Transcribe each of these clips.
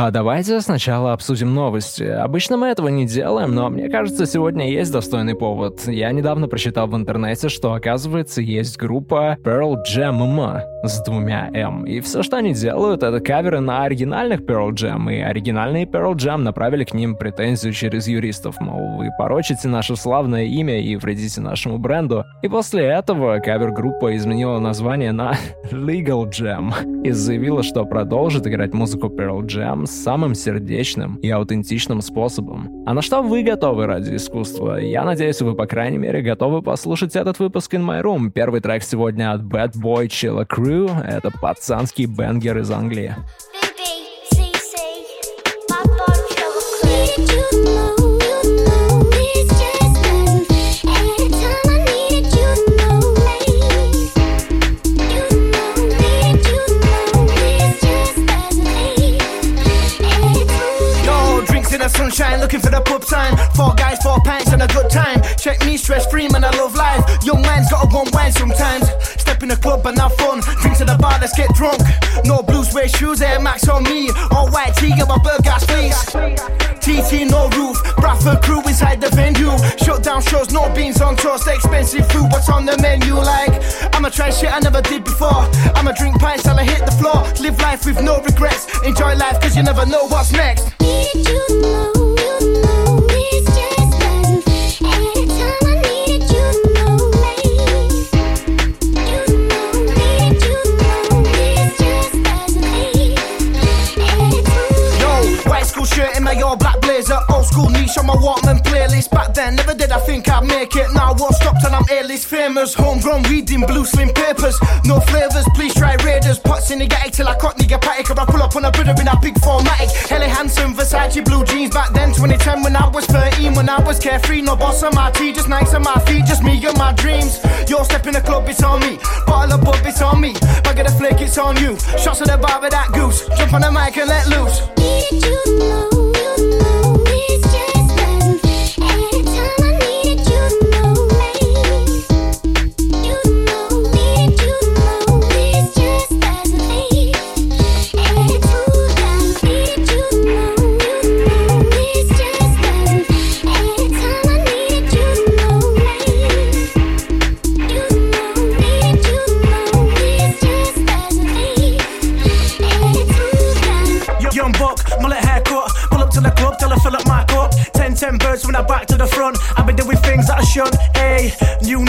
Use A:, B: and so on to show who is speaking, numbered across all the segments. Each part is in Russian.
A: А давайте сначала обсудим новости. Обычно мы этого не делаем, но мне кажется, сегодня есть достойный повод. Я недавно прочитал в интернете, что, оказывается, есть группа Pearl Jam с двумя М. И все, что они делают, это каверы на оригинальных Pearl Jam, и оригинальные Pearl Jam направили к ним претензию через юристов, мол, вы порочите наше славное имя и вредите нашему бренду. И после этого кавер-группа изменила название на Legal Jam и заявила, что продолжит играть музыку Pearl Jam самым сердечным и аутентичным способом. А на что вы готовы ради искусства? Я надеюсь, вы, по крайней мере, готовы послушать этот выпуск In My Room. Первый трек сегодня от Bad Boy Chilla Crew. Это пацанский бенгер из Англии.
B: Sunshine, looking for the pub sign. Four guys, four pints, and a good time. Check me, stress free, man, I love life. Young man's gotta go wine sometimes. In the club and have fun. Drink to the bar, let's get drunk. No blue suede shoes, Air Max on me. All white tee, get my gas fleece. TT, no roof. Bradford crew inside the venue. Shut down shows, no beans on toast. Expensive food, what's on the menu? Like, I'ma try shit I never did before. I'ma drink pints till I hit the floor. Live life with no regrets. Enjoy life, cause you never know what's next. Need you know. On my Walkman playlist. Back then, never did I think I'd make it. Now I won't stop till I'm A-list famous. Homegrown, reading blue slim papers. No flavors, please try Raiders. Pots in the attic till I cut nigga patty. I pull up on a brother in a big formatic. Helly Hansen, Versace blue jeans. Back then, 2010 when I was 13. When I was carefree, no boss on my tea. Just nice on my feet, just me and my dreams. Your step in the club, it's on me. Bottle of bub, it's on me. Bag of the flake, it's on you. Shots of the bar with that goose. Jump on the mic and let loose. Need you know. Música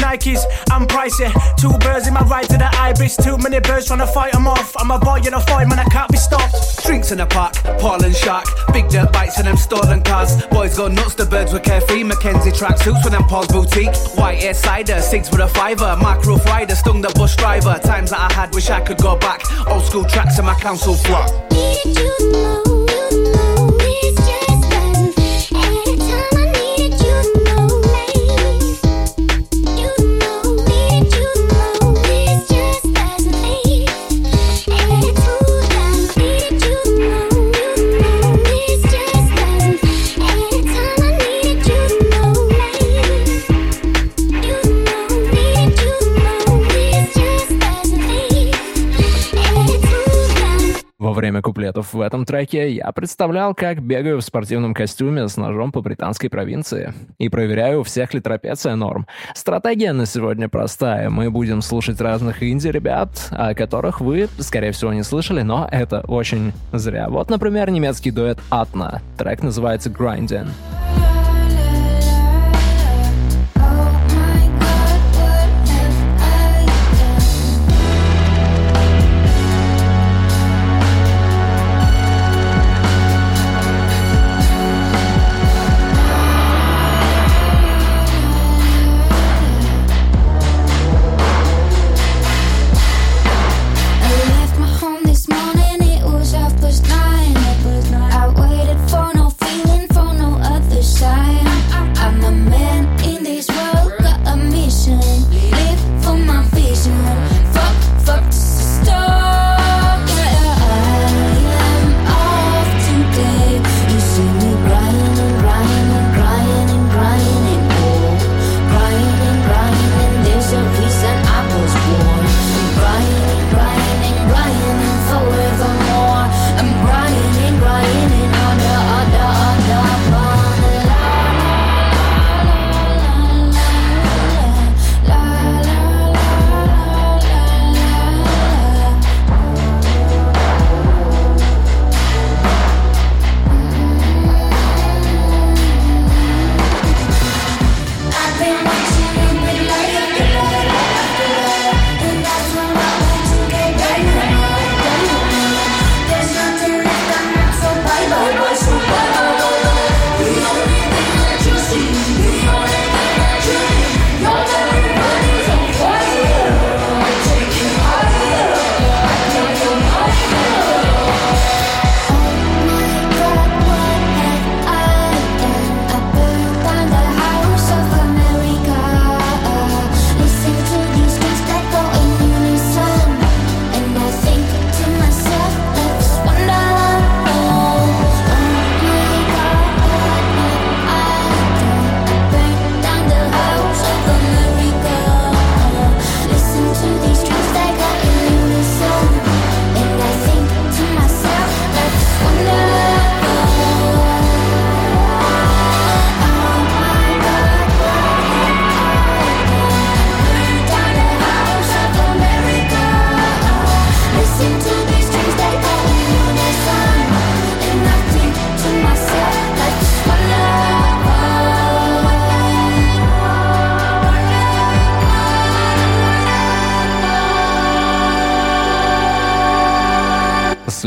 B: Nikes, I'm pricey. Two birds in my ride to the ibis. Too many birds trying to fight them off. I'm a boy in a fight, man, I can't be stopped. Drinks in the park, Paul and Shark. Big dirt bikes and them stolen cars. Boys go nuts, the birds were carefree. Mackenzie tracksuits with them Paul's boutique. White air cider, six with a fiver. Mark roof rider, stung the bus driver. Times that I had, wish I could go back. Old school tracks in my council flat. Need you know.
A: Время куплетов в этом треке я представлял, как бегаю в спортивном костюме с ножом по британской провинции и проверяю, всех ли трапеция норм. Стратегия на сегодня простая. Мы будем слушать разных инди-ребят, о которых вы, скорее всего, не слышали, но это очень зря. Вот, например, немецкий дуэт Атна. Трек называется «Grinding».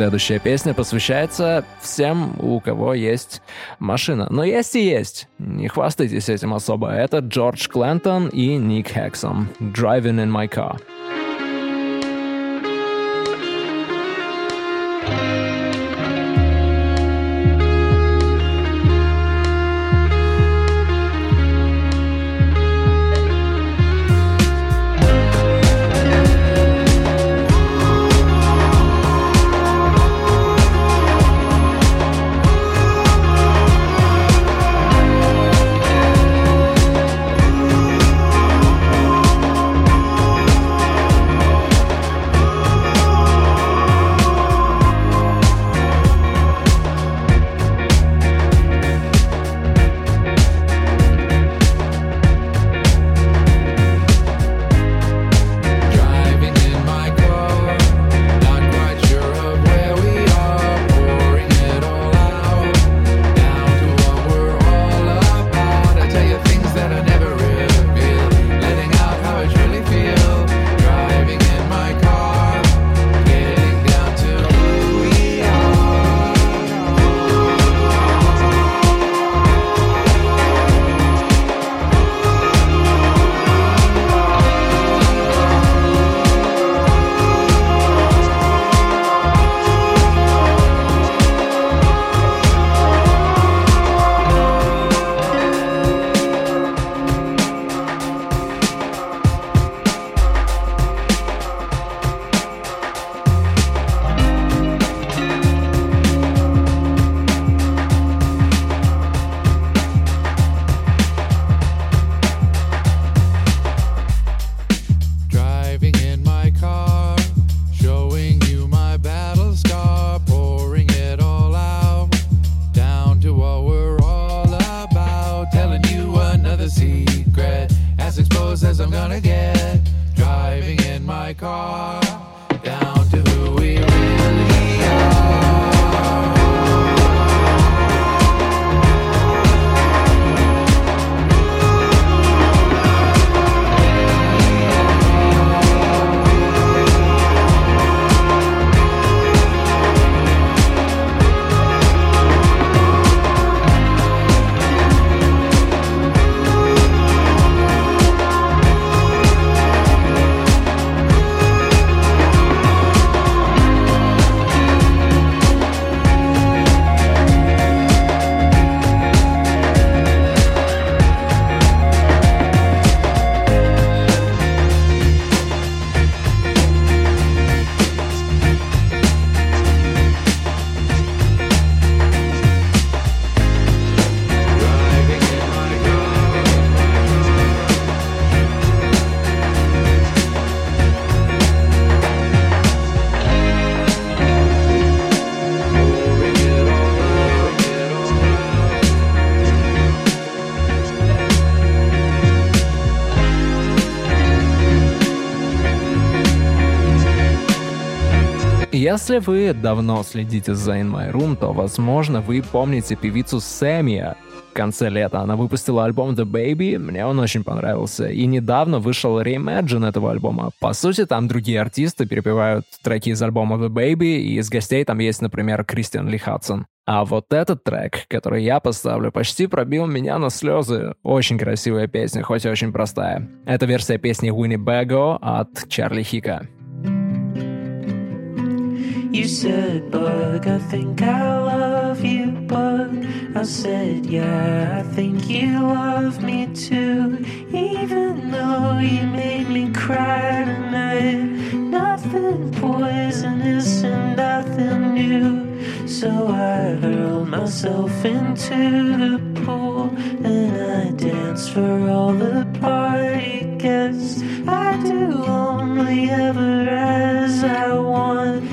C: Следующая песня посвящается всем, у кого есть машина. Но есть и есть. Не хвастайтесь этим особо. Это Джордж Клентон и Ник Хексом. «Driving in my car». Если вы давно следите за In My Room, то, возможно, вы помните певицу Сэмия. В конце лета она выпустила альбом The Baby, мне он очень понравился. И недавно вышел реимеджин этого альбома. По сути, там другие артисты перепевают треки из альбома The Baby, и из гостей там есть, например, Кристиан Ли Хадсон. А вот этот трек, который я поставлю, почти пробил меня на слезы. Очень красивая песня, хоть и очень простая. Это версия песни Уинни Бэго от Чарли Хика. You said, Bug, I think I love you, Bug. I said, Yeah, I think you love me too. Even though you made me cry tonight, nothing poisonous and nothing new. So I hurled myself into the pool and I danced for all the party guests. I do only ever as I want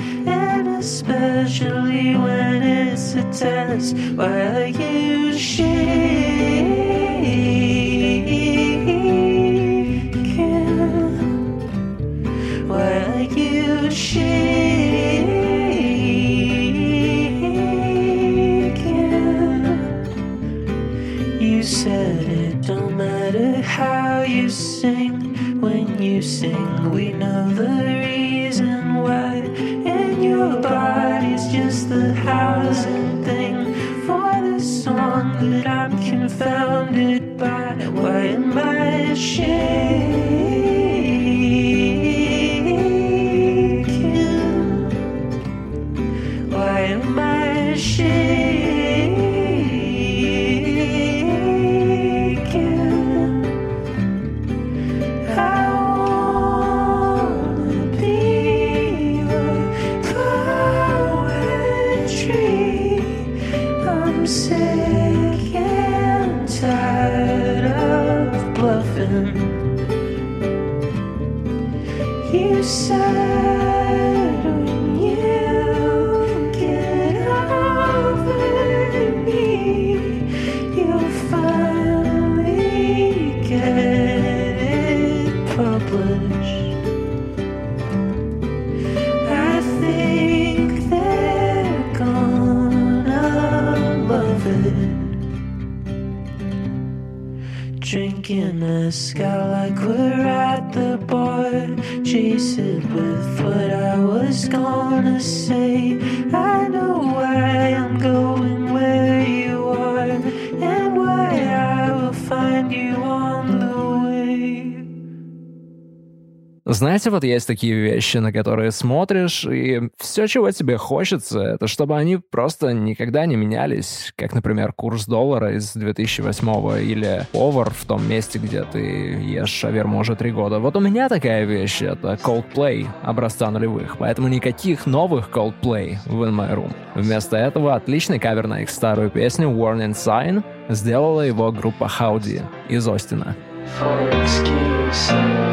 C: especially when it's a test. Why are you shaking? Why are you shaking? You said it don't matter how you sing. When you sing, we know the shame. wanna say I know why I'm going.
A: Знаете, вот есть такие вещи, на которые смотришь, и все, чего тебе хочется, это чтобы они просто никогда не менялись, как, например, курс доллара из 2008 или повар в том месте, где ты ешь шаверму уже три года. Вот у меня такая вещь — это Coldplay образца нулевых, поэтому никаких новых Coldplay в In My Room. Вместо этого отличный кавер на их старую песню Warning Sign сделала его группа Howdy из Остина. For excuses.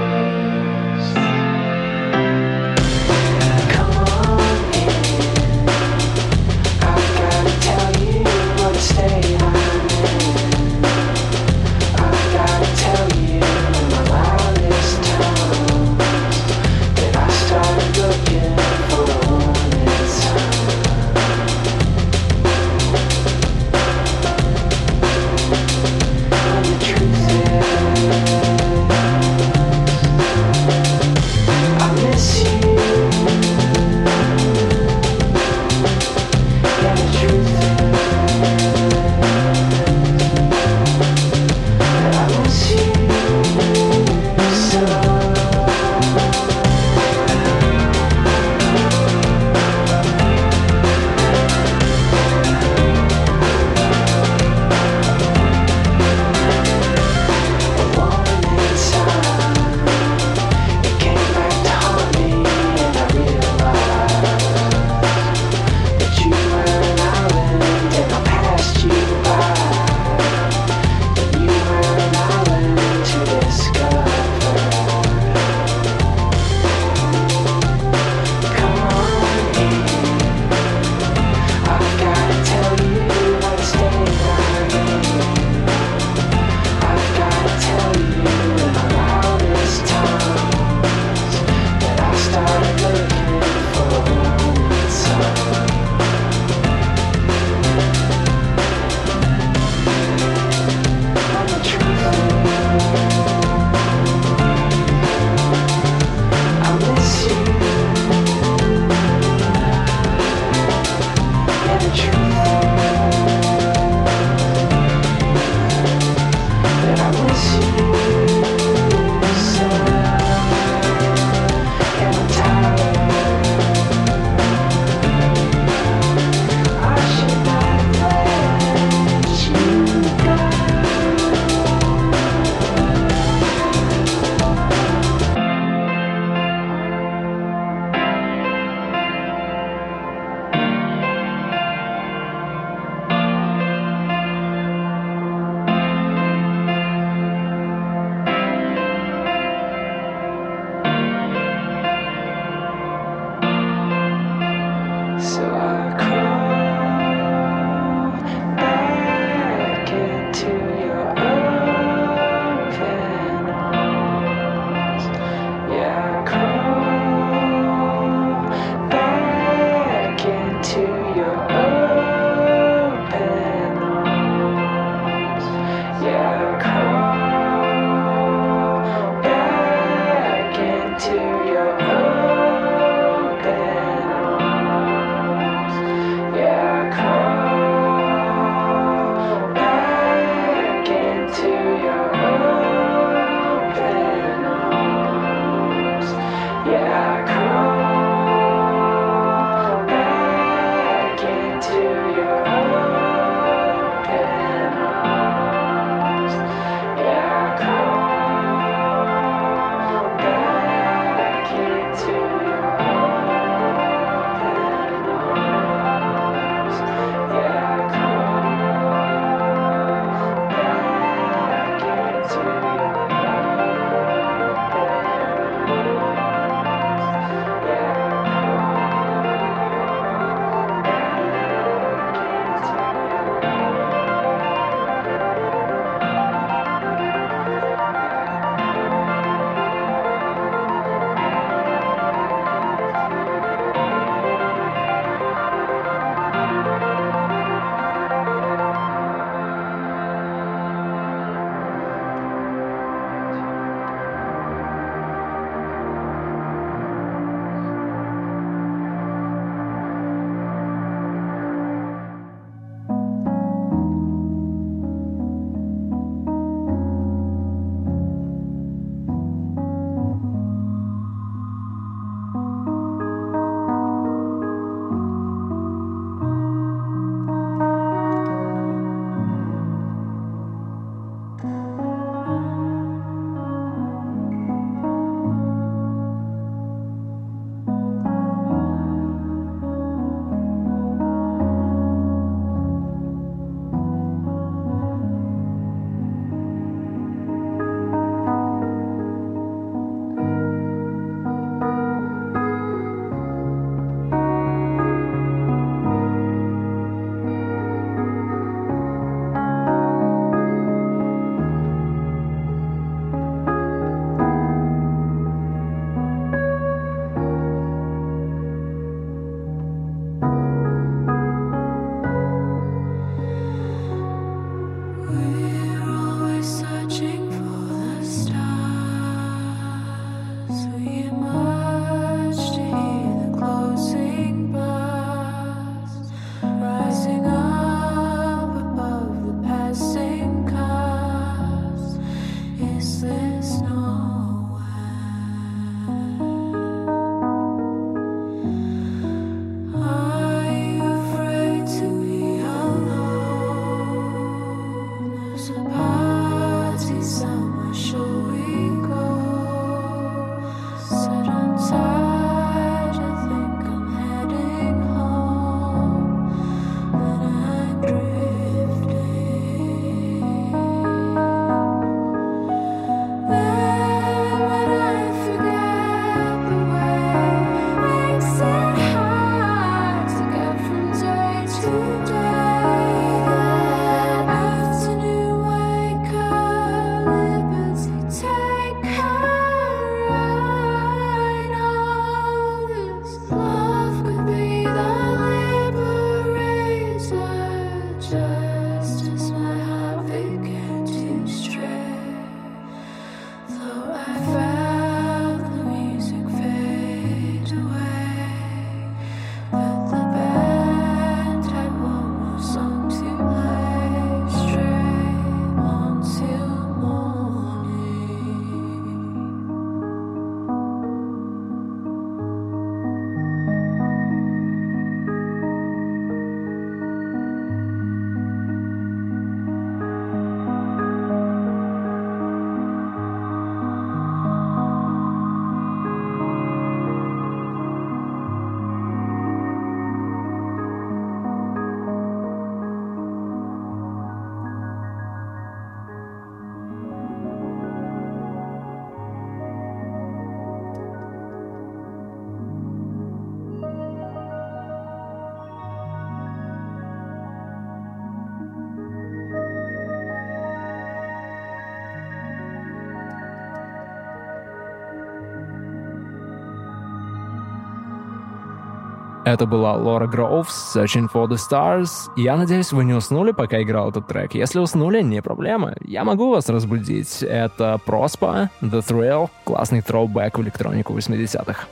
D: Это была Лора Гроувс, Searching for the Stars. Я надеюсь, вы не уснули, пока играл этот трек. Если уснули, не проблема. Я могу вас разбудить. Это Проспа, The Thrill, классный троубэк в электронику 80-х.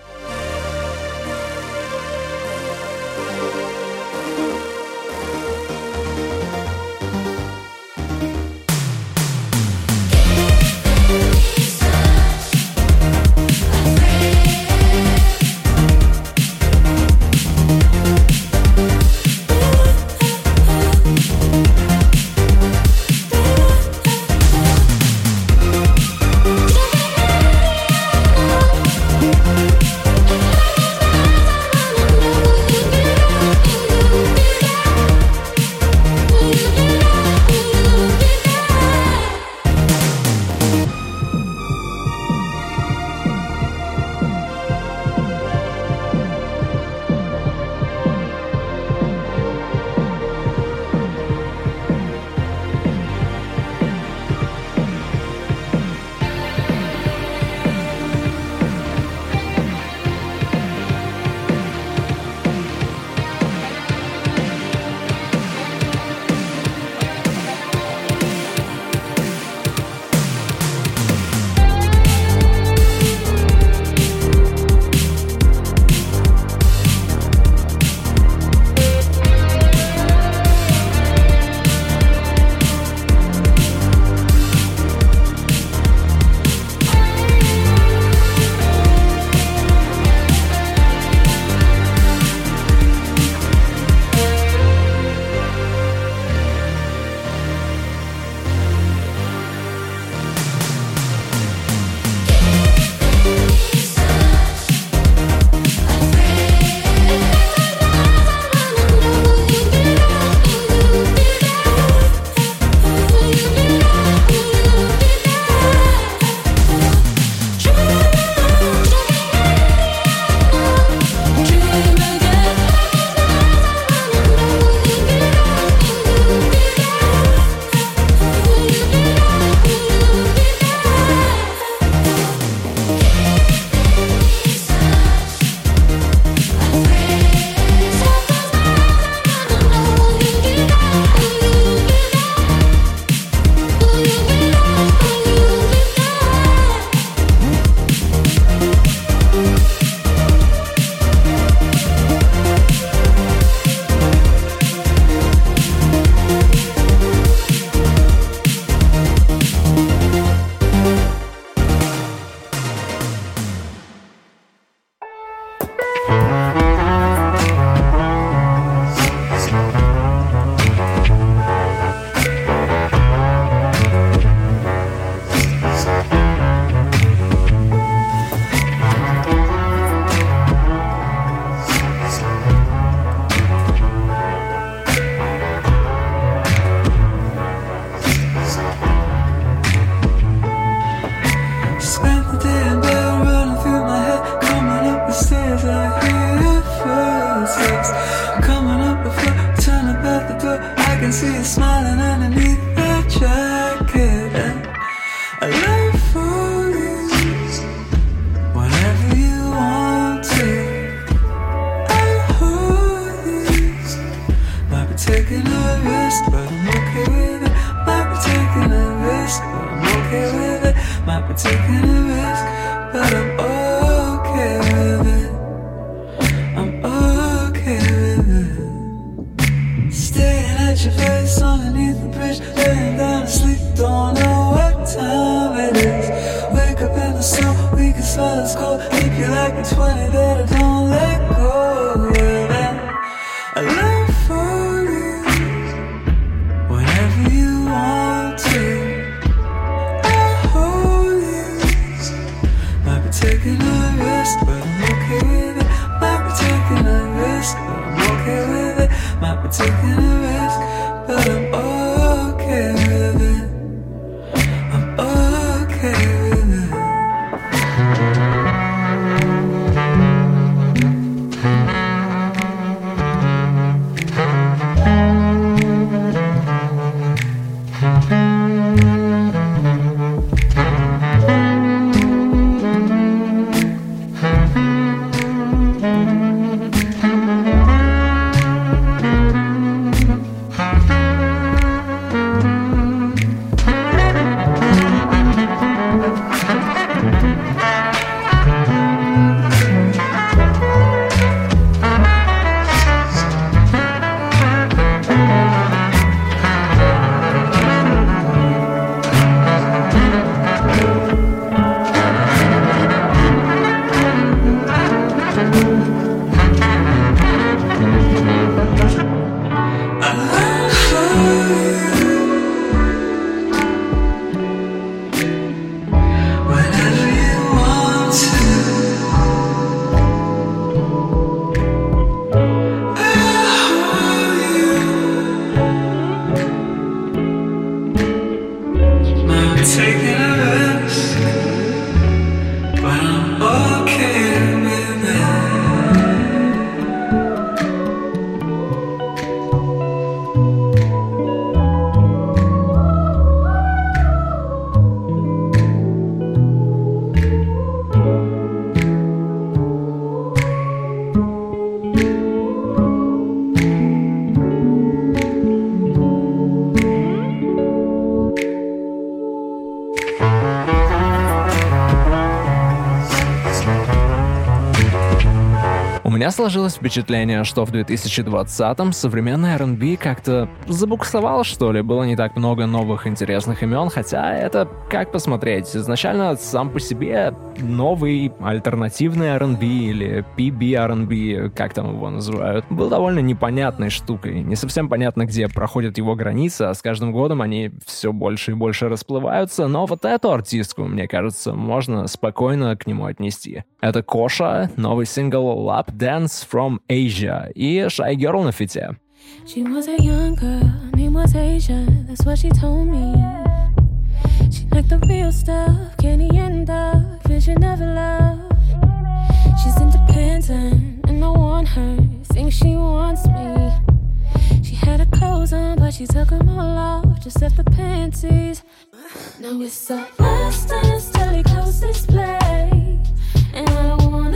C: but
D: I'm okay
C: with it. Might be
D: taking
C: a risk, but
D: I'm
C: okay with
D: it. Might be
C: taking
D: a
C: risk.
A: last
E: сложилось впечатление, что в 2020-м современный R&B как-то забуксовал, что ли. Было не так много новых интересных имен, хотя это как посмотреть. Изначально сам по себе новый альтернативный R&B или PB R&B, как там его называют, был довольно непонятной штукой. Не совсем понятно, где проходят его границы, а с каждым годом они все больше и больше расплываются, но вот эту артистку, мне кажется, можно спокойно к нему отнести. Это Коша, новый сингл Lap Dance from Asia и Shy Girl на фите. She was a young girl, name was Asia, that's what she told me. She liked the real stuff, Kenny and Doug, vision of love. She's independent, and I want her, think she wants me. She had her clothes on, but she took them all off, just left the panties. Now it's a last dance, till he closes play, and I don't wanna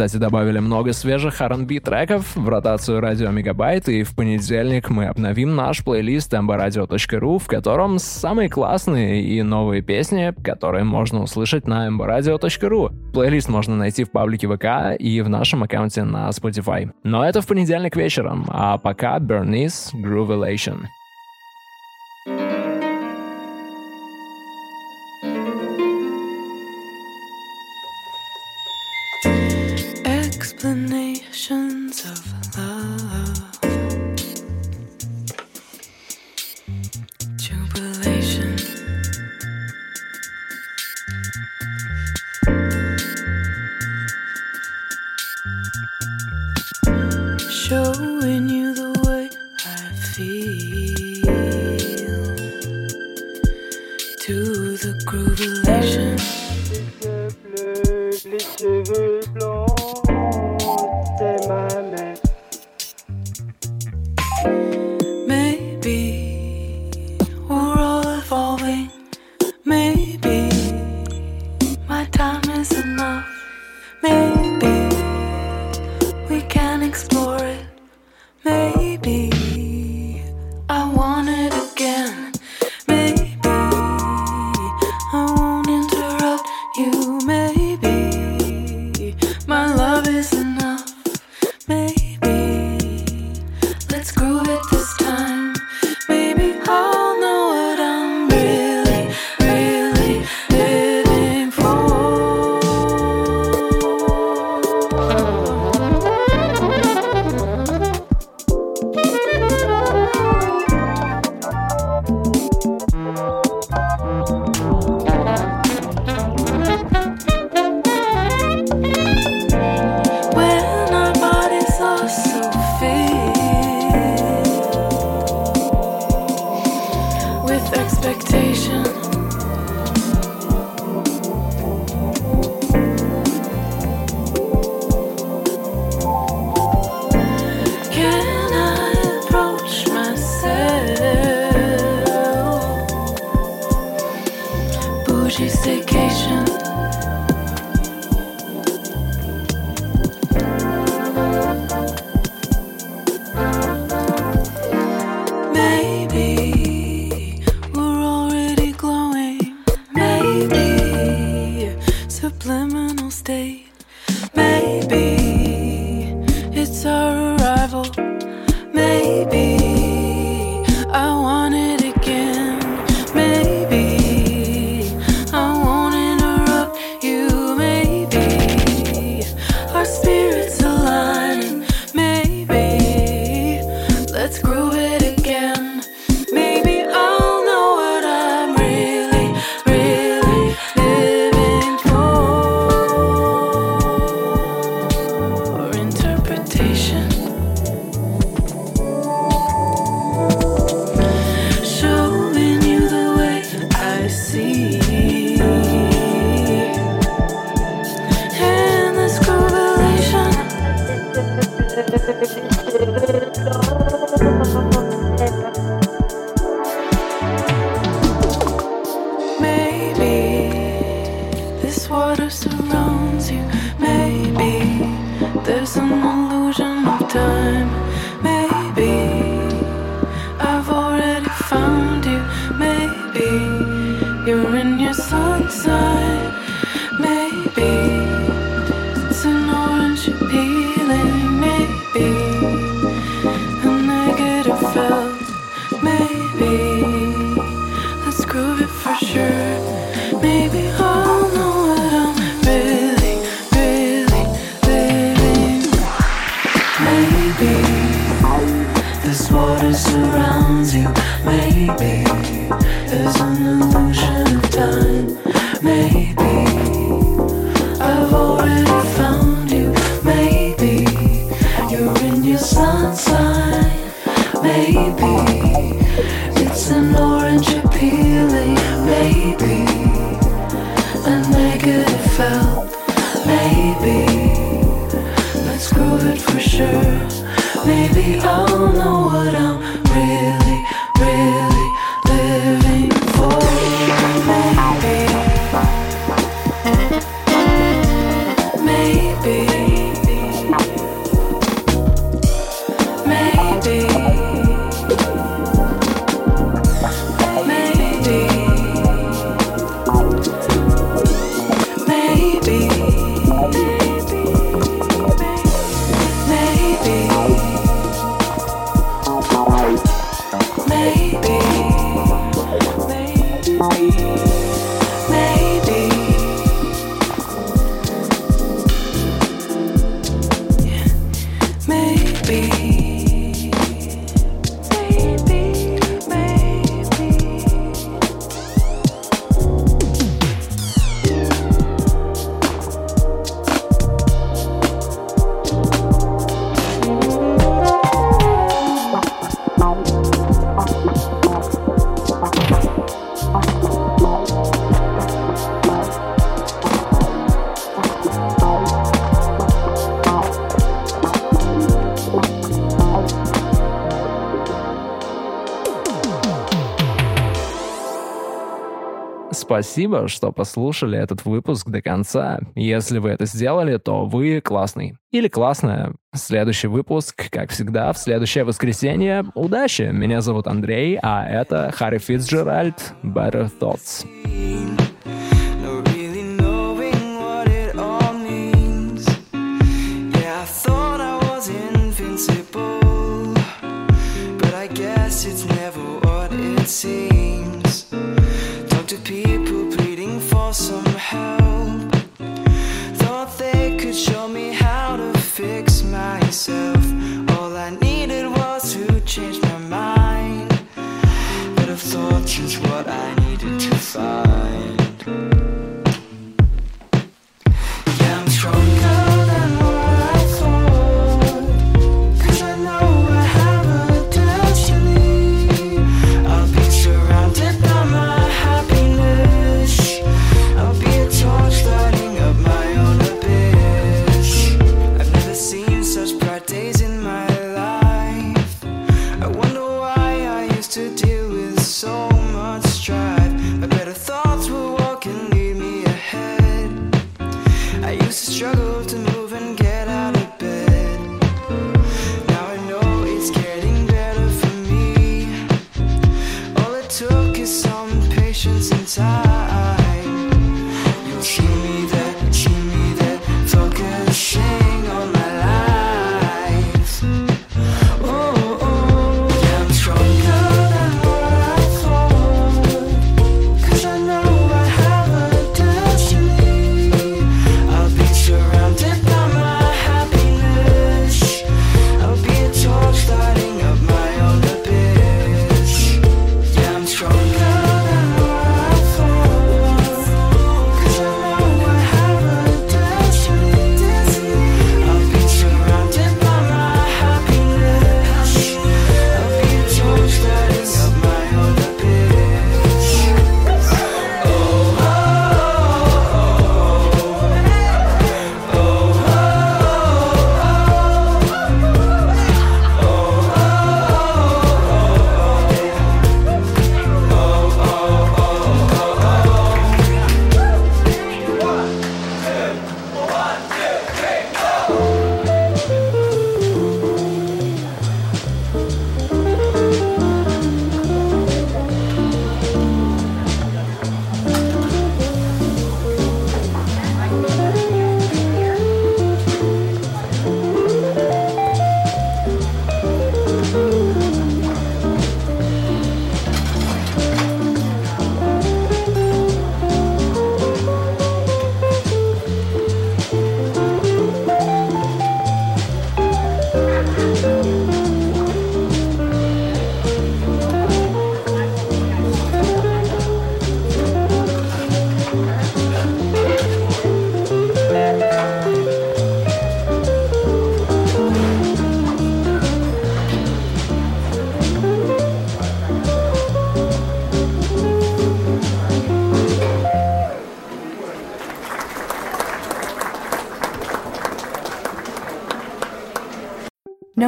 E: Кстати, добавили много свежих R&B треков в ротацию Радио Мегабайт, и в понедельник мы обновим наш плейлист mbradio.ru, в котором самые классные и новые песни, которые можно услышать на mbradio.ru. Плейлист можно найти в паблике ВК и в нашем аккаунте на Spotify. Но это в понедельник вечером, а пока Bernice Groovelation. explanations you.
F: Maybe there's someone.
G: Спасибо, что послушали этот выпуск до конца. Если вы это сделали, то вы классный. Или классная. Следующий выпуск, как всегда, в следующее воскресенье. Удачи! Меня зовут Андрей, а это Харри Фитцджеральд Better Thoughts. Thoughts is what I needed to find.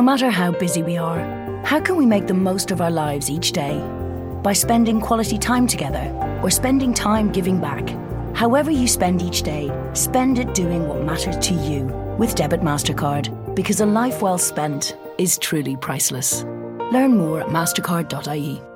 H: No matter how busy we are, how can we make the most of our lives each day? By spending quality time together or spending time giving back. However, you spend each day, spend it doing what matters to you with Debit MasterCard because a life well spent is truly priceless. Learn more at mastercard.ie.